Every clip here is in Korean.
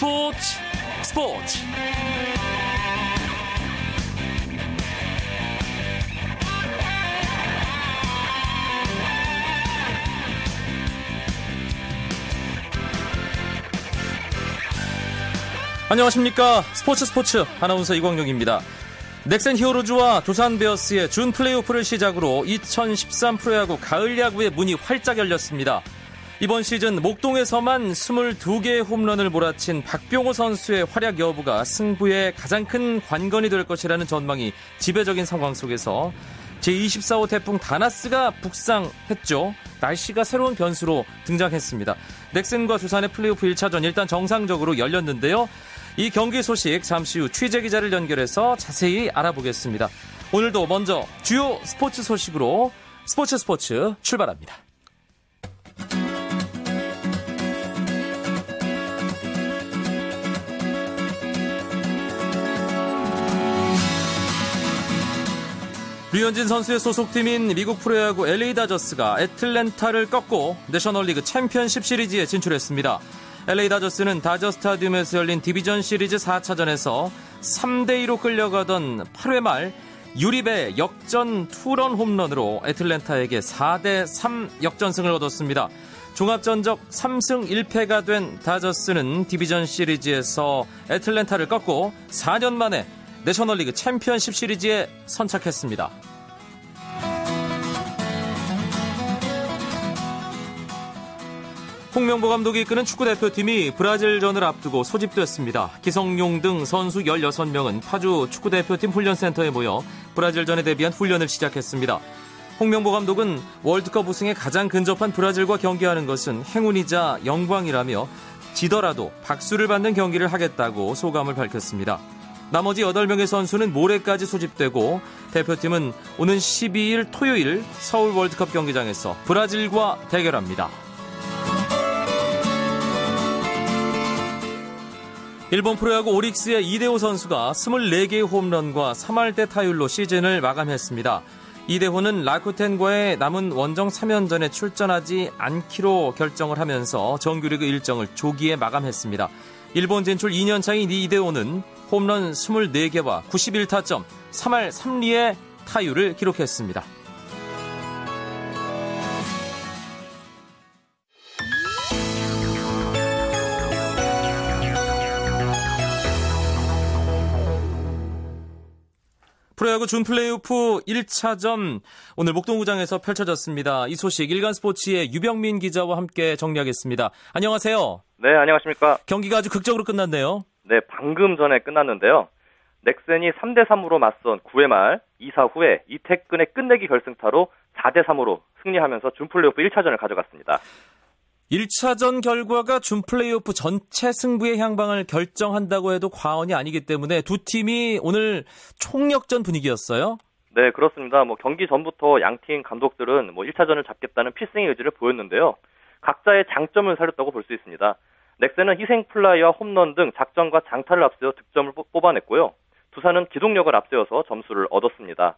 스포츠 스포츠. 안녕하십니까. 스포츠 스포츠. 아나운서 이광용입니다. 넥센 히어로즈와 두산 베어스의 준 플레이오프를 시작으로 2013 프로야구 가을 야구의 문이 활짝 열렸습니다 이번 시즌 목동에서만 22개의 홈런을 몰아친 박병호 선수의 활약 여부가 승부의 가장 큰 관건이 될 것이라는 전망이 지배적인 상황 속에서 제24호 태풍 다나스가 북상했죠. 날씨가 새로운 변수로 등장했습니다. 넥슨과 두산의 플레이오프 1차전 일단 정상적으로 열렸는데요. 이 경기 소식 잠시 후 취재 기자를 연결해서 자세히 알아보겠습니다. 오늘도 먼저 주요 스포츠 소식으로 스포츠 스포츠 출발합니다. 류현진 선수의 소속팀인 미국 프로야구 LA 다저스가 애틀랜타를 꺾고 내셔널리그 챔피언십 시리즈에 진출했습니다. LA 다저스는 다저 스타디움에서 열린 디비전 시리즈 4차전에서 3대2로 끌려가던 8회 말 유리배 역전 투런 홈런으로 애틀랜타에게 4대3 역전승을 얻었습니다. 종합전적 3승 1패가 된 다저스는 디비전 시리즈에서 애틀랜타를 꺾고 4년 만에 내셔널리그 챔피언십 시리즈에 선착했습니다. 홍명보 감독이 이끄는 축구대표팀이 브라질전을 앞두고 소집됐습니다. 기성용 등 선수 16명은 파주 축구대표팀 훈련센터에 모여 브라질전에 대비한 훈련을 시작했습니다. 홍명보 감독은 월드컵 우승에 가장 근접한 브라질과 경기하는 것은 행운이자 영광이라며 지더라도 박수를 받는 경기를 하겠다고 소감을 밝혔습니다. 나머지 8명의 선수는 모레까지 소집되고 대표팀은 오는 12일 토요일 서울 월드컵 경기장에서 브라질과 대결합니다. 일본 프로야구 오릭스의 이대호 선수가 24개의 홈런과 3할대 타율로 시즌을 마감했습니다. 이대호는 라쿠텐과의 남은 원정 3연전에 출전하지 않기로 결정을 하면서 정규리그 일정을 조기에 마감했습니다. 일본 진출 2년 차인 이대호는 홈런 24개와 91타점, 3할 3리의 타율을 기록했습니다. 프로야구 준플레이오프 1차전 오늘 목동구장에서 펼쳐졌습니다. 이 소식 일간스포츠의 유병민 기자와 함께 정리하겠습니다. 안녕하세요. 네, 안녕하십니까. 경기가 아주 극적으로 끝났네요. 네, 방금 전에 끝났는데요. 넥센이 3대 3으로 맞선 9회 말 2사 후에 이태근의 끝내기 결승타로 4대 3으로 승리하면서 준 플레이오프 1차전을 가져갔습니다. 1차전 결과가 준 플레이오프 전체 승부의 향방을 결정한다고 해도 과언이 아니기 때문에 두 팀이 오늘 총력전 분위기였어요. 네, 그렇습니다. 뭐 경기 전부터 양 팀 감독들은 뭐 1차전을 잡겠다는 필승의 의지를 보였는데요. 각자의 장점을 살렸다고 볼 수 있습니다. 넥센은 희생 플라이와 홈런 등 작전과 장타를 앞세워 득점을 뽑아냈고요. 두산은 기동력을 앞세워서 점수를 얻었습니다.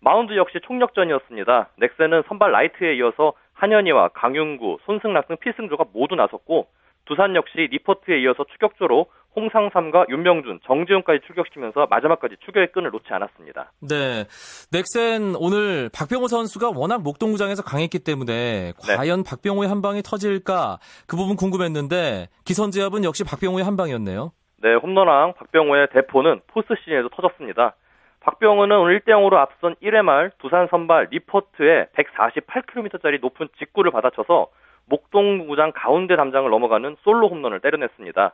마운드 역시 총력전이었습니다. 넥센은 선발 나이트에 이어서 한현희와 강윤구, 손승락 등 필승조가 모두 나섰고 두산 역시 니퍼트에 이어서 추격조로 홍상삼과 윤명준, 정재훈까지 출격시키면서 마지막까지 추격의 끈을 놓지 않았습니다. 네. 넥센 오늘 박병호 선수가 워낙 목동구장에서 강했기 때문에 네. 과연 네. 박병호의 한 방이 터질까 그 부분 궁금했는데 기선제압은 역시 박병호의 한 방이었네요. 네, 홈런왕 박병호의 대포는 포스트 시즌에도 터졌습니다. 박병호는 오늘 1대0으로 앞선 1회 말 두산 선발 니퍼트의 148km짜리 높은 직구를 받아쳐서 목동구장 가운데 담장을 넘어가는 솔로 홈런을 때려냈습니다.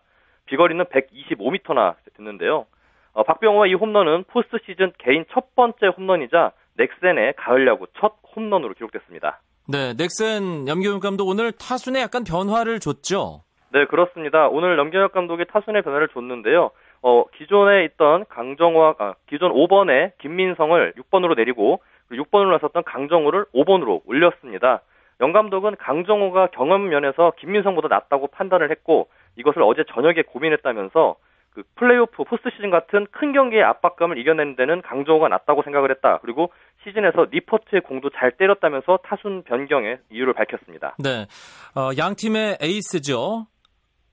비거리는 125m나 됐는데요. 어, 박병호와 이 홈런은 포스트 시즌 개인 첫 번째 홈런이자 넥센의 가을 야구 첫 홈런으로 기록됐습니다. 네, 넥센 염경엽 감독 오늘 타순에 약간 변화를 줬죠? 네, 그렇습니다. 오늘 염경엽 감독이 타순에 변화를 줬는데요. 어, 기존에 있던 강정호와 아, 기존 5번에 김민성을 6번으로 내리고 6번으로 나섰던 강정호를 5번으로 올렸습니다. 염 감독은 강정호가 경험 면에서 김민성보다 낫다고 판단을 했고 이것을 어제 저녁에 고민했다면서 그 플레이오프 포스트 시즌 같은 큰 경기의 압박감을 이겨내는 데는 강정호가 낫다고 생각을 했다. 그리고 시즌에서 니퍼트의 공도 잘 때렸다면서 타순 변경의 이유를 밝혔습니다. 네, 어, 양 팀의 에이스죠.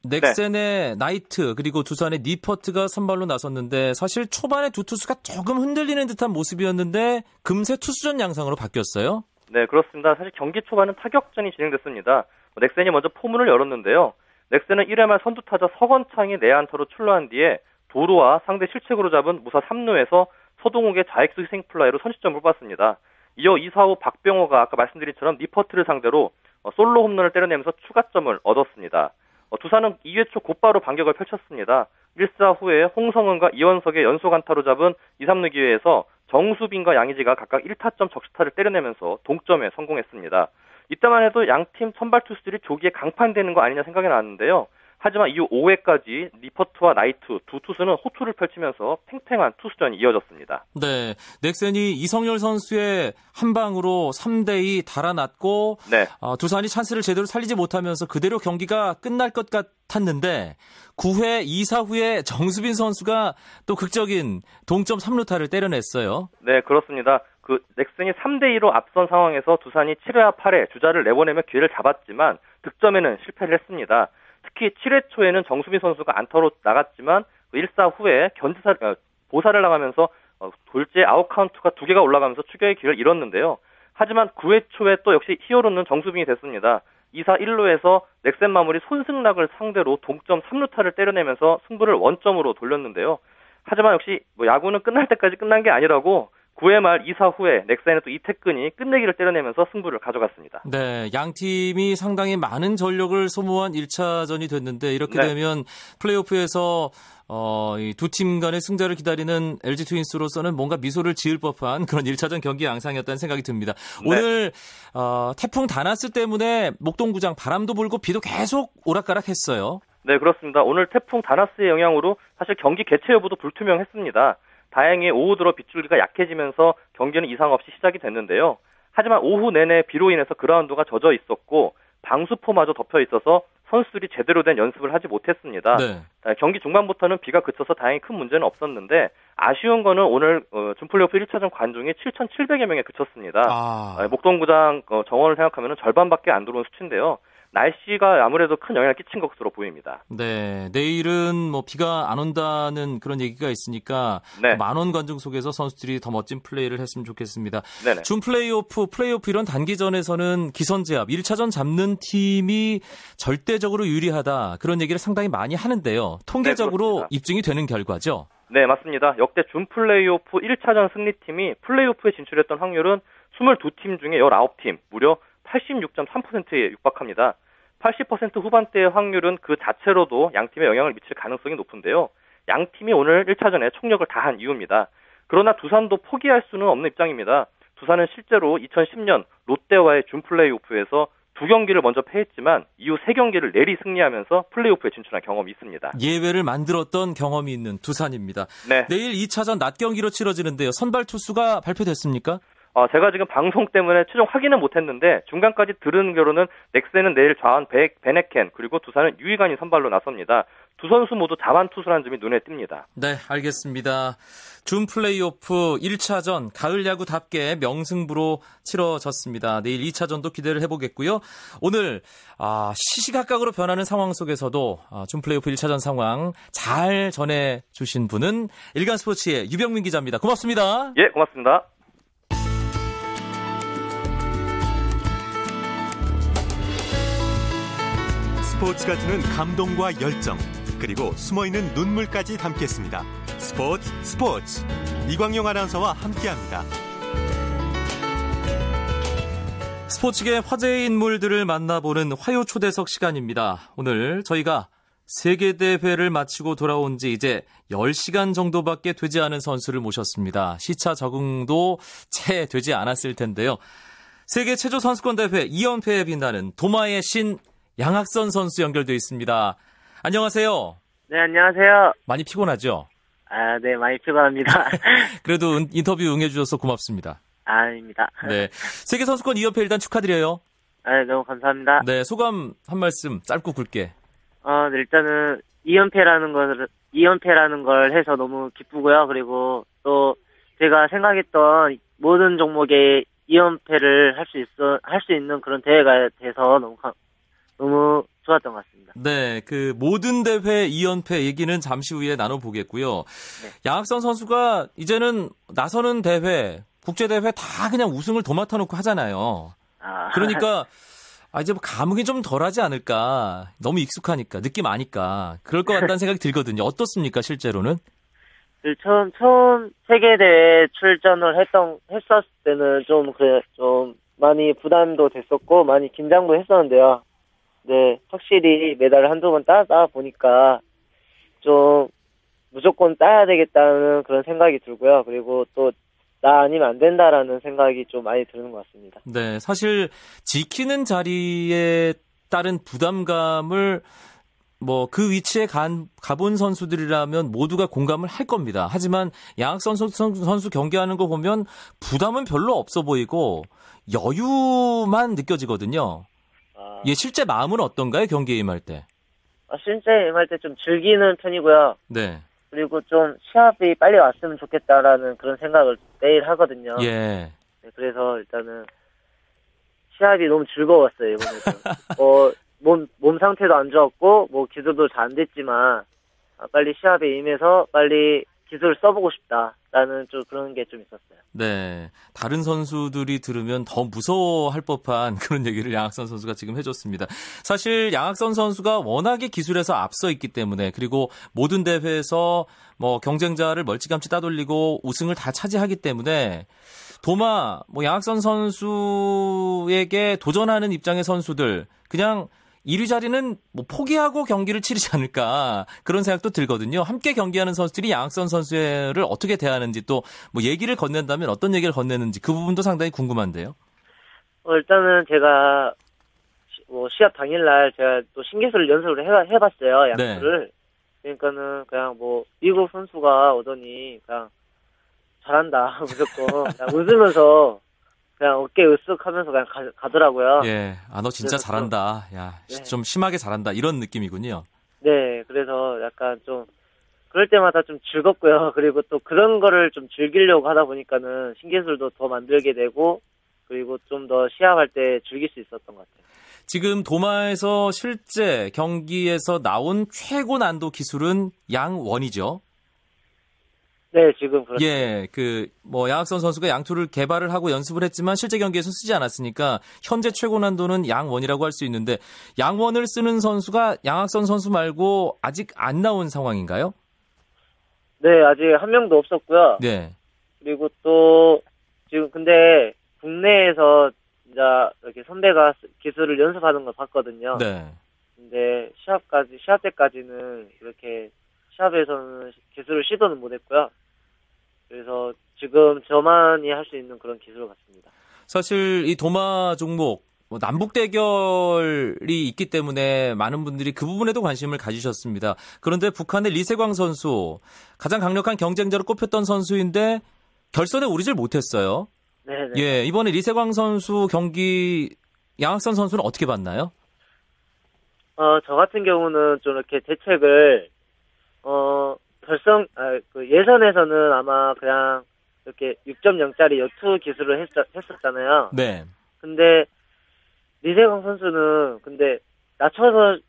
넥센의 네. 나이트 그리고 두산의 니퍼트가 선발로 나섰는데 사실 초반에 두 투수가 조금 흔들리는 듯한 모습이었는데 금세 투수전 양상으로 바뀌었어요. 네, 그렇습니다. 사실 경기 초반은 타격전이 진행됐습니다. 넥센이 먼저 포문을 열었는데요. 넥센은 1회 말 선두타자 서건창이 내안타로 출루한 뒤에 도루와 상대 실책으로 잡은 무사 3루에서 서동욱의 좌익수 희생플라이로 선취점을 뽑았습니다. 이어 2, 4후 박병호가 아까 말씀드린 처럼 니퍼트를 상대로 어, 솔로 홈런을 때려내면서 추가점을 얻었습니다. 어, 두산은 2회 초 곧바로 반격을 펼쳤습니다. 1사 후에 홍성흔과 이원석의 연속 안타로 잡은 2, 3루 기회에서 정수빈과 양의지가 각각 1타점 적시타를 때려내면서 동점에 성공했습니다. 이때만 해도 양팀 선발 투수들이 조기에 강판되는 거 아니냐 생각이 나는데요. 하지만 이후 5회까지 니퍼트와 나이트 두 투수는 호투를 펼치면서 팽팽한 투수전이 이어졌습니다. 네. 넥센이 이성열 선수의 한 방으로 3대2 달아났고 네. 어, 두산이 찬스를 제대로 살리지 못하면서 그대로 경기가 끝날 것 같았는데 9회 2사 후에 정수빈 선수가 또 극적인 동점 3루타를 때려냈어요. 네, 그렇습니다. 그 넥센이 3대 2로 앞선 상황에서 두산이 7회와 8회 주자를 내보내며 기회를 잡았지만 득점에는 실패를 했습니다. 특히 7회 초에는 정수빈 선수가 안타로 나갔지만 1사 그 후에 견제사 어, 보사를 나가면서 어, 돌제 아웃 카운트가 두 개가 올라가면서 추격의 기회를 잃었는데요. 하지만 9회 초에 또 역시 히어로는 정수빈이 됐습니다. 2사 1루에서 넥센 마무리 손승락을 상대로 동점 3루타를 때려내면서 승부를 원점으로 돌렸는데요. 하지만 역시 뭐 야구는 끝날 때까지 끝난 게 아니라고 9회 말 2사 후에 넥센의 또 이태근이 끝내기를 때려내면서 승부를 가져갔습니다. 네, 양 팀이 상당히 많은 전력을 소모한 1차전이 됐는데 이렇게 네. 되면 플레이오프에서 어, 두팀 간의 승자를 기다리는 LG 트윈스로서는 뭔가 미소를 지을 법한 그런 1차전 경기 양상이었다는 생각이 듭니다. 네. 오늘 어, 태풍 다나스 때문에 목동구장 바람도 불고 비도 계속 오락가락했어요. 네, 그렇습니다. 오늘 태풍 다나스의 영향으로 사실 경기 개최 여부도 불투명했습니다. 다행히 오후 들어 빗줄기가 약해지면서 경기는 이상 없이 시작이 됐는데요. 하지만 오후 내내 비로 인해서 그라운드가 젖어 있었고 방수포마저 덮여 있어서 선수들이 제대로 된 연습을 하지 못했습니다. 네. 경기 중반부터는 비가 그쳐서 다행히 큰 문제는 없었는데 아쉬운 거는 오늘 어, 준플레이오프 1차전 관중이 7,700여 명에 그쳤습니다. 아. 목동구장 어, 정원을 생각하면 절반밖에 안 들어온 수치인데요. 날씨가 아무래도 큰 영향을 끼친 것으로 보입니다. 네, 내일은 뭐 비가 안 온다는 그런 얘기가 있으니까 네. 만원 관중 속에서 선수들이 더 멋진 플레이를 했으면 좋겠습니다. 네네. 준 플레이오프, 플레이오프 이런 단기전에서는 기선제압, 1차전 잡는 팀이 절대적으로 유리하다 그런 얘기를 상당히 많이 하는데요. 통계적으로 네, 입증이 되는 결과죠. 네, 맞습니다. 역대 준 플레이오프 1차전 승리팀이 플레이오프에 진출했던 확률은 22팀 중에 19팀, 무려 86.3%에 육박합니다. 80% 후반대의 확률은 그 자체로도 양 팀에 영향을 미칠 가능성이 높은데요. 양 팀이 오늘 1차전에 총력을 다한 이유입니다. 그러나 두산도 포기할 수는 없는 입장입니다. 두산은 실제로 2010년 롯데와의 준 플레이오프에서 두 경기를 먼저 패했지만 이후 세 경기를 내리 승리하면서 플레이오프에 진출한 경험이 있습니다. 예외를 만들었던 경험이 있는 두산입니다. 네. 내일 2차전 낮 경기로 치러지는데요. 선발 투수가 발표됐습니까? 어, 제가 지금 방송 때문에 최종 확인은 못했는데 중간까지 들은 결론은 넥센은 내일 좌완 베, 베네켄 그리고 두산은 유이관이 선발로 나섭니다. 두 선수 모두 자만 투수라는 점이 눈에 띕니다. 네, 알겠습니다. 준 플레이오프 1차전 가을 야구답게 명승부로 치러졌습니다. 내일 2차전도 기대를 해보겠고요. 오늘 아, 시시각각으로 변하는 상황 속에서도 아, 준 플레이오프 1차전 상황 잘 전해 주신 분은 일간 스포츠의 유병민 기자입니다. 고맙습니다. 예, 고맙습니다. 스포츠가 주는 감동과 열정 그리고 숨어있는 눈물까지 담겠습니다. 스포츠 스포츠 이광용 아나운서와 함께합니다. 스포츠계 화제의 인물들을 만나보는 화요 초대석 시간입니다. 오늘 저희가 세계대회를 마치고 돌아온 지 이제 10시간 정도밖에 되지 않은 선수를 모셨습니다. 시차 적응도 채 되지 않았을 텐데요. 세계 체조 선수권 대회 2연패에 빛나는 도마의 신 양학선 선수 연결돼 있습니다. 안녕하세요. 네, 안녕하세요. 많이 피곤하죠? 아, 네, 많이 피곤합니다. 그래도 인터뷰 응해주셔서 고맙습니다. 아닙니다. 네. 세계 선수권 2연패 일단 축하드려요. 네, 너무 감사합니다. 네, 소감 한 말씀 짧고 굵게. 어, 네, 일단은 2연패라는 걸, 2연패라는 걸 해서 너무 기쁘고요. 그리고 또 제가 생각했던 모든 종목에 2연패를 할 수 있어, 할 수 있는 그런 대회가 돼서 너무 너무 좋았던 것 같습니다. 네, 그 모든 대회 2연패 얘기는 잠시 후에 나눠보겠고요. 네. 양학선 선수가 이제는 나서는 대회, 국제 대회 다 그냥 우승을 도맡아 놓고 하잖아요. 아, 그러니까 아 이제 뭐 감흥이 좀 덜하지 않을까. 너무 익숙하니까 느낌 아니까 그럴 것 같다는 생각이 들거든요. 어떻습니까 실제로는? 그 처음 처음 세계 대회 출전을 했던 했었을 때는 좀 그 좀 많이 부담도 됐었고 많이 긴장도 했었는데요. 네, 확실히 메달을 한두 번 따다 보니까 좀 무조건 따야 되겠다는 그런 생각이 들고요. 그리고 또 나 아니면 안 된다라는 생각이 좀 많이 드는 것 같습니다. 네, 사실 지키는 자리에 따른 부담감을 뭐 그 위치에 간, 가본 선수들이라면 모두가 공감을 할 겁니다. 하지만 양학선 선수, 선수 경기하는 거 보면 부담은 별로 없어 보이고 여유만 느껴지거든요. 아, 예, 실제 마음은 어떤가요? 경기에 임할 때? 아, 실제 임할 때 좀 즐기는 편이고요. 네. 그리고 좀 시합이 빨리 왔으면 좋겠다라는 그런 생각을 매일 하거든요. 예. 네, 그래서 일단은 시합이 너무 즐거웠어요 이번에도. 어, 몸, 몸 상태도 안 좋았고 뭐 기술도 잘 안 됐지만 아, 빨리 시합에 임해서 빨리 기술을 써보고 싶다 라는 좀 그런 게 좀 있었어요. 네. 다른 선수들이 들으면 더 무서워할 법한 그런 얘기를 양학선 선수가 지금 해줬습니다. 사실 양학선 선수가 워낙에 기술에서 앞서 있기 때문에 그리고 모든 대회에서 뭐 경쟁자를 멀찌감치 따돌리고 우승을 다 차지하기 때문에 도마 뭐 양학선 선수에게 도전하는 입장의 선수들 그냥 1위 자리는 뭐 포기하고 경기를 치르지 않을까 그런 생각도 들거든요. 함께 경기하는 선수들이 양학선 선수를 어떻게 대하는지 또 뭐 얘기를 건넨다면 어떤 얘기를 건네는지 그 부분도 상당히 궁금한데요. 어, 일단은 제가 시, 뭐 시합 당일날 제가 또 신기술을 연습을 해, 해봤어요 양수를. 그러니까는 그냥 뭐 미국 선수가 오더니 그냥 잘한다 무조건 그냥 웃으면서 그냥 어깨 으쓱하면서 그냥 가, 더라고요 예. 아, 너 진짜 잘한다. 야, 네. 좀 심하게 잘한다. 이런 느낌이군요. 네, 그래서 약간 좀 그럴 때마다 좀 즐겁고요. 그리고 또 그런 거를 좀 즐기려고 하다 보니까는 신기술도 더 만들게 되고 그리고 좀 더 시합할 때 즐길 수 있었던 것 같아요. 지금 도마에서 실제 경기에서 나온 최고 난도 기술은 양원이죠. 네, 지금 그렇죠. 예, 그, 뭐, 양학선 선수가 양투를 개발을 하고 연습을 했지만 실제 경기에서 쓰지 않았으니까 현재 최고 난도는 양원이라고 할 수 있는데 양원을 쓰는 선수가 양학선 선수 말고 아직 안 나온 상황인가요? 네, 아직 한 명도 없었고요. 네. 그리고 또 지금 근데 국내에서 이제 이렇게 선배가 기술을 연습하는 걸 봤거든요. 네. 근데 시합까지 시합 때까지는 이렇게 시합에서는 기술을 시도는 못했고요. 그래서 지금 저만이 할 수 있는 그런 기술 같습니다. 사실 이 도마 종목 뭐 남북 대결이 있기 때문에 많은 분들이 그 부분에도 관심을 가지셨습니다. 그런데 북한의 리세광 선수 가장 강력한 경쟁자로 꼽혔던 선수인데 결선에 오르질 못했어요. 네네. 예, 이번에 리세광 선수 경기 양학선 선수는 어떻게 봤나요? 어, 저 같은 경우는 좀 이렇게 대책을, 어, 결성, 아, 그 예선에서는 아마 그냥 이렇게 6.0짜리 여투 기술을 했, 했었잖아요. 네. 근데, 리세광 선수는, 근데, 낮춰서,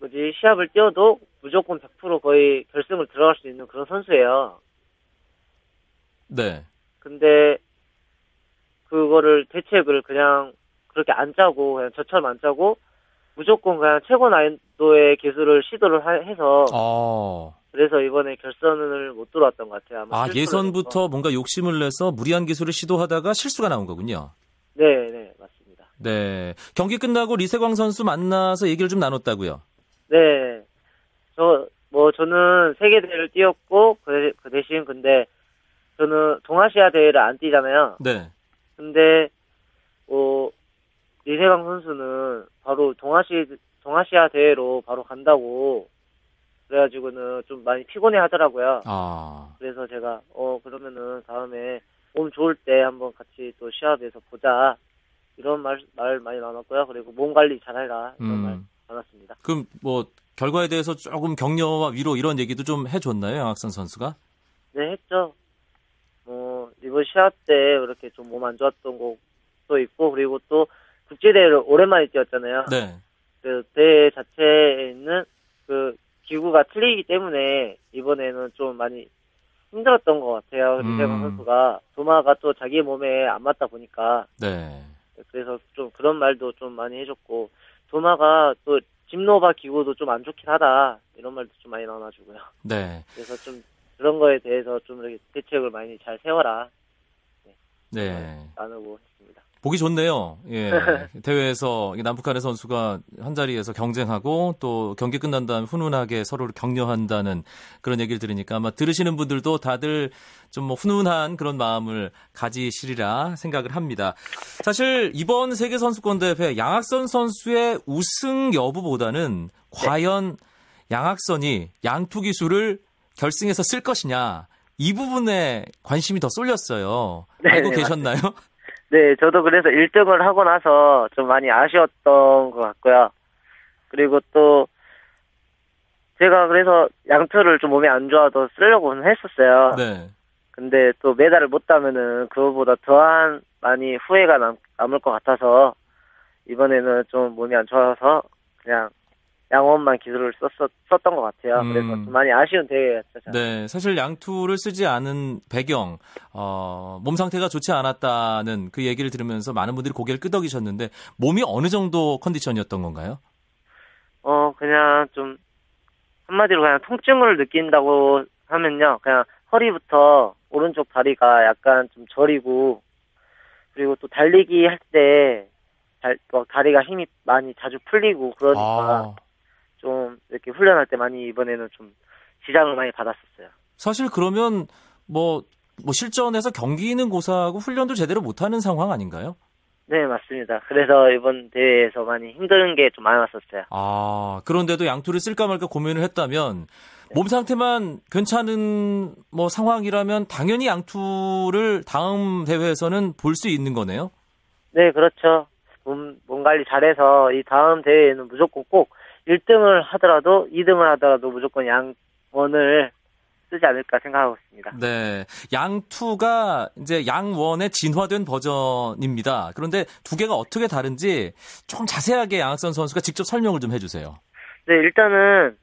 뭐지, 시합을 뛰어도 무조건 100% 거의 결승을 들어갈 수 있는 그런 선수예요. 네. 근데, 그거를, 대책을 그냥 그렇게 안 짜고, 그냥 저처럼 안 짜고, 무조건 그냥 최고 난이도의 기술을 시도를 하- 해서, 어. 그래서 이번에 결선을 못 들어왔던 것 같아요. 아마 아, 예선부터 뭔가 욕심을 내서 무리한 기술을 시도하다가 실수가 나온 거군요. 해서. 네, 네, 맞습니다. 네. 경기 끝나고 리세광 선수 만나서 얘기를 좀 나눴다고요. 네. 저, 뭐, 저는 세계 대회를 뛰었고, 그, 그 대신 근데, 저는 동아시아 대회를 안 뛰잖아요. 네. 근데, 뭐, 리세강 선수는 바로 동아시, 동아시아 대회로 바로 간다고, 그래가지고는 좀 많이 피곤해 하더라고요. 아. 그래서 제가, 어, 그러면은 다음에 몸 좋을 때 한번 같이 또 시합에서 보자. 이런 말, 말 많이 나눴고요. 그리고 몸 관리 잘해라. 이런 말 음. 나눴습니다. 그럼 뭐 결과에 대해서 조금 격려와 위로 이런 얘기도 좀 해줬나요, 양학선 선수가? 네, 했죠. 뭐, 이번 시합 때 이렇게 좀 몸 안 좋았던 것도 있고, 그리고 또 국제대회를 오랜만에 뛰었잖아요. 네. 그 대회 자체에는 그 기구가 틀리기 때문에 이번에는 좀 많이 힘들었던 것 같아요. 음. 리세건 선수가 도마가 또 자기 몸에 안 맞다 보니까 네. 그래서 좀 그런 말도 좀 많이 해줬고 도마가 또 집노바 기구도 좀 안 좋긴 하다 이런 말도 좀 많이 나눠주고요. 네. 그래서 좀 그런 거에 대해서 좀 이렇게 대책을 많이 잘 세워라 네. 나누고 했습니다. 보기 좋네요. 예. 대회에서 이 남북한의 선수가 한 자리에서 경쟁하고 또 경기 끝난 다음 훈훈하게 서로를 격려한다는 그런 얘기를 들으니까 아마 들으시는 분들도 다들 좀 뭐 훈훈한 그런 마음을 가지시리라 생각을 합니다. 사실 이번 세계 선수권 대회 양학선 선수의 우승 여부보다는 과연 양학선이 양투 기술을 결승에서 쓸 것이냐 이 부분에 관심이 더 쏠렸어요. 네, 알고 네, 계셨나요? 네, 저도 그래서 1등을 하고 나서 좀 많이 아쉬웠던 것 같고요. 그리고 또 제가 그래서 양투를 좀 몸에 안 좋아도 쓰려고는 했었어요. 네. 근데 또 메달을 못 따면은 그거보다 더한 많이 후회가 남, 남을 것 같아서 이번에는 좀 몸이 안 좋아서 그냥 양원만 기술을 썼, 썼던 것 같아요. 음. 그래서 좀 많이 아쉬운 대회였죠. 저는. 네, 사실 양투를 쓰지 않은 배경, 어, 몸 상태가 좋지 않았다는 그 얘기를 들으면서 많은 분들이 고개를 끄덕이셨는데 몸이 어느 정도 컨디션이었던 건가요? 어, 그냥 좀, 한마디로 그냥 통증을 느낀다고 하면요. 그냥 허리부터 오른쪽 다리가 약간 좀 저리고, 그리고 또 달리기 할 때, 달, 뭐 다리가 힘이 많이 자주 풀리고, 그러니까 아, 좀 이렇게 훈련할 때 많이 이번에는 좀 지장을 많이 받았었어요. 사실 그러면 뭐, 뭐 실전에서 경기는 고사하고 훈련도 제대로 못하는 상황 아닌가요? 네, 맞습니다. 그래서 이번 대회에서 많이 힘든 게 좀 많았었어요. 아, 그런데도 양투를 쓸까 말까 고민을 했다면 몸 상태만 괜찮은 뭐 상황이라면 당연히 양투를 다음 대회에서는 볼 수 있는 거네요. 네, 그렇죠. 몸, 몸 관리 잘해서 이 다음 대회에는 무조건 꼭 1등을 하더라도 2등을 하더라도 무조건 양원을 쓰지 않을까 생각하고 있습니다. 네. 양투가 이제 양원의 진화된 버전입니다. 그런데 두 개가 어떻게 다른지 조금 자세하게 양학선 선수가 직접 설명을 좀 해주세요. 네, 일단은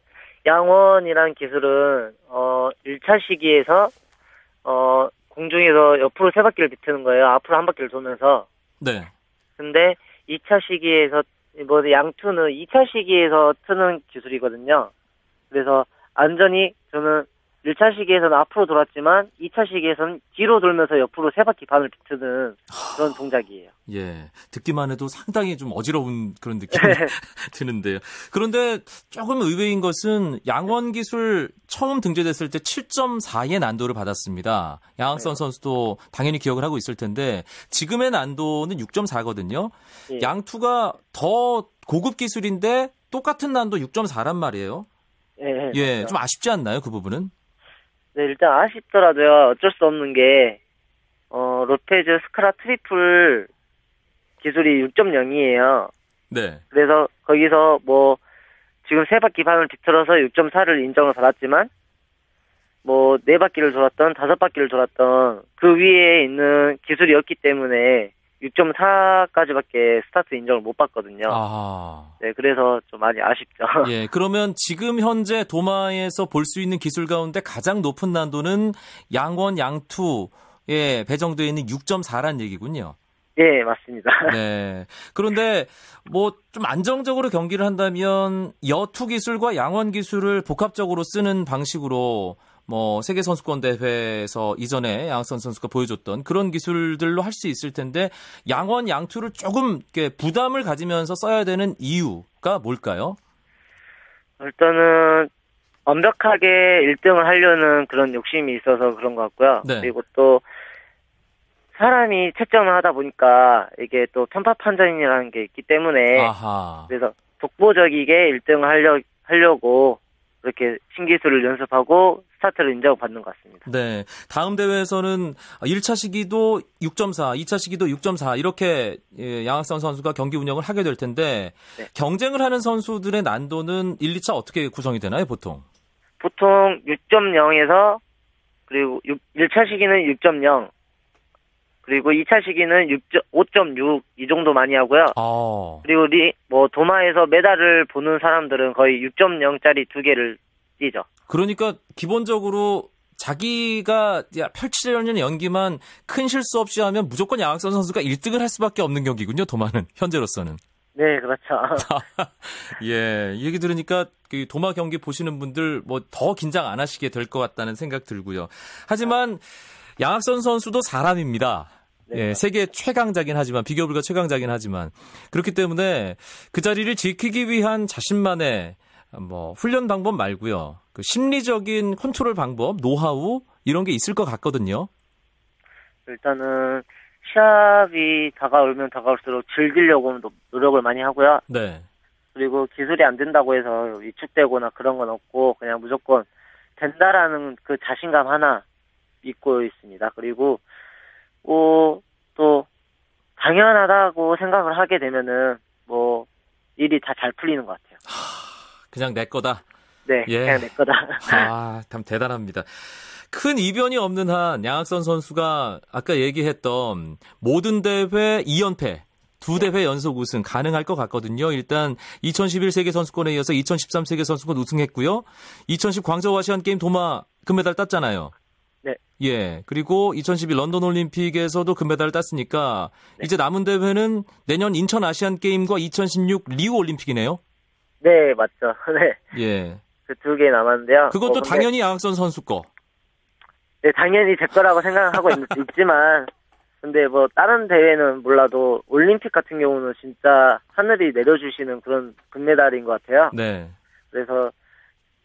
양원이란 기술은 어 1차 시기에서 어 공중에서 옆으로 세 바퀴를 비트는 거예요. 앞으로 한 바퀴를 돌면서. 네. 근데 2차 시기에서 뭐 양투는 2차 시기에서 트는 기술이거든요. 그래서 안전히 저는 1차 시기에서는 앞으로 돌았지만 2차 시기에서는 뒤로 돌면서 옆으로 세 바퀴 반을 비트는 그런 동작이에요. 예. 듣기만 해도 상당히 좀 어지러운 그런 느낌이 드는데요. 그런데 조금 의외인 것은 양원 기술 처음 등재됐을 때 7.4의 난도를 받았습니다. 양학선 선수도 당연히 기억을 하고 있을 텐데 지금의 난도는 6.4거든요. 예. 양투가 더 고급 기술인데 똑같은 난도 6.4란 말이에요. 예, 예, 맞아요. 좀 아쉽지 않나요, 그 부분은? 네, 일단 아쉽더라도요, 어쩔 수 없는 게, 어, 로페즈 쓰카하라 트리플 기술이 6.0이에요. 네. 그래서 거기서 뭐, 지금 세 바퀴 반을 비틀어서 6.4를 인정을 받았지만, 뭐, 네 바퀴를 돌았던, 다섯 바퀴를 돌았던, 그 위에 있는 기술이었기 때문에, 6.4까지밖에 스타트 인정을 못 받거든요. 아. 네, 그래서 좀 많이 아쉽죠. 예, 그러면 지금 현재 도마에서 볼 수 있는 기술 가운데 가장 높은 난도는 양원, 양투에 배정되어 있는 6.4란 얘기군요. 예, 맞습니다. 네. 그런데 뭐 좀 안정적으로 경기를 한다면 여투 기술과 양원 기술을 복합적으로 쓰는 방식으로 뭐 세계 선수권 대회에서 이전에 양선 선수가 보여줬던 그런 기술들로 할 수 있을 텐데 양원 양투를 조금 이렇게 부담을 가지면서 써야 되는 이유가 뭘까요? 일단은 완벽하게 1등을 하려는 그런 욕심이 있어서 그런 것 같고요. 네. 그리고 또 사람이 채점을 하다 보니까 이게 또 편파 판정이라는 게 있기 때문에 아하. 그래서 독보적이게 1등을 하려, 하려고 그렇게 신기술을 연습하고 스타트를 인정받는 것 같습니다. 네. 다음 대회에서는 1차 시기도 6.4, 2차 시기도 6.4 이렇게 예, 양학선 선수가 경기 운영을 하게 될 텐데 네. 경쟁을 하는 선수들의 난도는 1, 2차 어떻게 구성이 되나요, 보통? 보통 6.0에서 그리고 6, 1차 시기는 6.0 그리고 2차 시기는 5.6 이 정도 많이 하고요. 어. 그리고 리, 뭐 도마에서 메달을 보는 사람들은 거의 6.0짜리 두 개를 뛰죠. 그러니까 기본적으로 자기가 펼치려는 연기만 큰 실수 없이 하면 무조건 양학선 선수가 1등을 할 수밖에 없는 경기군요. 도마는 현재로서는. 네, 그렇죠. 예, 이 얘기 들으니까 그 도마 경기 보시는 분들 뭐 더 긴장 안 하시게 될 것 같다는 생각 들고요. 하지만 양학선 선수도 사람입니다. 네. 예, 세계 최강자긴 하지만 비교 불가 최강자긴 하지만 그렇기 때문에 그 자리를 지키기 위한 자신만의 뭐 훈련 방법 말고요. 그 심리적인 컨트롤 방법, 노하우 이런 게 있을 것 같거든요. 일단은 시합이 다가오면 다가올수록 즐기려고 노- 노력을 많이 하고요. 네. 그리고 기술이 안 된다고 해서 위축되거나 그런 건 없고 그냥 무조건 된다라는 그 자신감 하나 믿고 있습니다. 그리고 뭐또 당연하다고 생각을 하게 되면은 뭐 일이 다 잘 풀리는 것 같아요. 그냥 내 거다. 네, 예. 그냥 내 거다. 아, 참 대단합니다. 큰 이변이 없는 한 양학선 선수가 아까 얘기했던 모든 대회 2연패, 두 대회 연속 우승 가능할 것 같거든요. 일단 2011 세계 선수권에 이어서 2013 세계 선수권 우승했고요. 2010 광저우 아시안 게임 도마 금메달 땄잖아요. 네. 예. 그리고 2012 런던 올림픽에서도 금메달을 땄으니까 이제 남은 대회는 내년 인천 아시안 게임과 2016 리우 올림픽이네요. 네, 맞죠. 네, 예. 그 두 개 남았는데요. 그것도 뭐 근데- 당연히 양학선 선수 거. 네, 당연히 제 거라고 생각하고 있, 있지만, 근데 뭐, 다른 대회는 몰라도, 올림픽 같은 경우는 진짜 하늘이 내려주시는 그런 금메달인 것 같아요. 네. 그래서,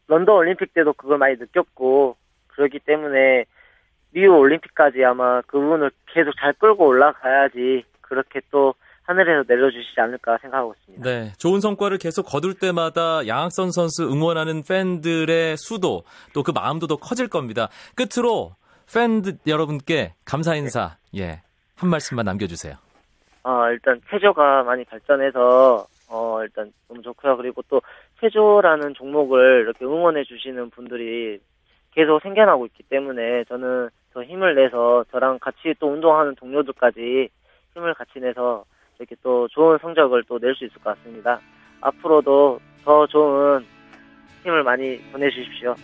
런던 올림픽 때도 그걸 많이 느꼈고, 그렇기 때문에, 리우 올림픽까지 아마 그 부분을 계속 잘 끌고 올라가야지, 그렇게 또, 하늘에서 내려주시지 않을까 생각하고 있습니다. 네, 좋은 성과를 계속 거둘 때마다 양학선 선수 응원하는 팬들의 수도 또 그 마음도 더 커질 겁니다. 끝으로 팬들 여러분께 감사 인사 예. 한 말씀만 남겨주세요. 어, 일단 체조가 많이 발전해서 어, 일단 너무 좋고요. 그리고 또 체조라는 종목을 이렇게 응원해 주시는 분들이 계속 생겨나고 있기 때문에 저는 더 힘을 내서 저랑 같이 또 운동하는 동료들까지 힘을 같이 내서 이렇게 또 좋은 성적을 또 낼 수 있을 것 같습니다. 앞으로도 더 좋은 힘을 많이 보내주십시오.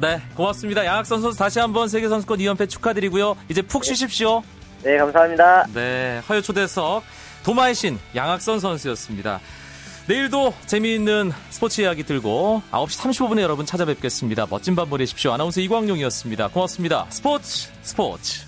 네, 고맙습니다. 양학선 선수 다시 한번 세계 선수권 2연패 축하드리고요. 이제 푹 쉬십시오. 네, 감사합니다. 네, 허여 초대석 도마의 신 양학선 선수였습니다. 내일도 재미있는 스포츠 이야기 들고 9시 35분에 여러분 찾아뵙겠습니다. 멋진 밤 보내십시오. 아나운서 이광용이었습니다. 고맙습니다. 스포츠 스포츠.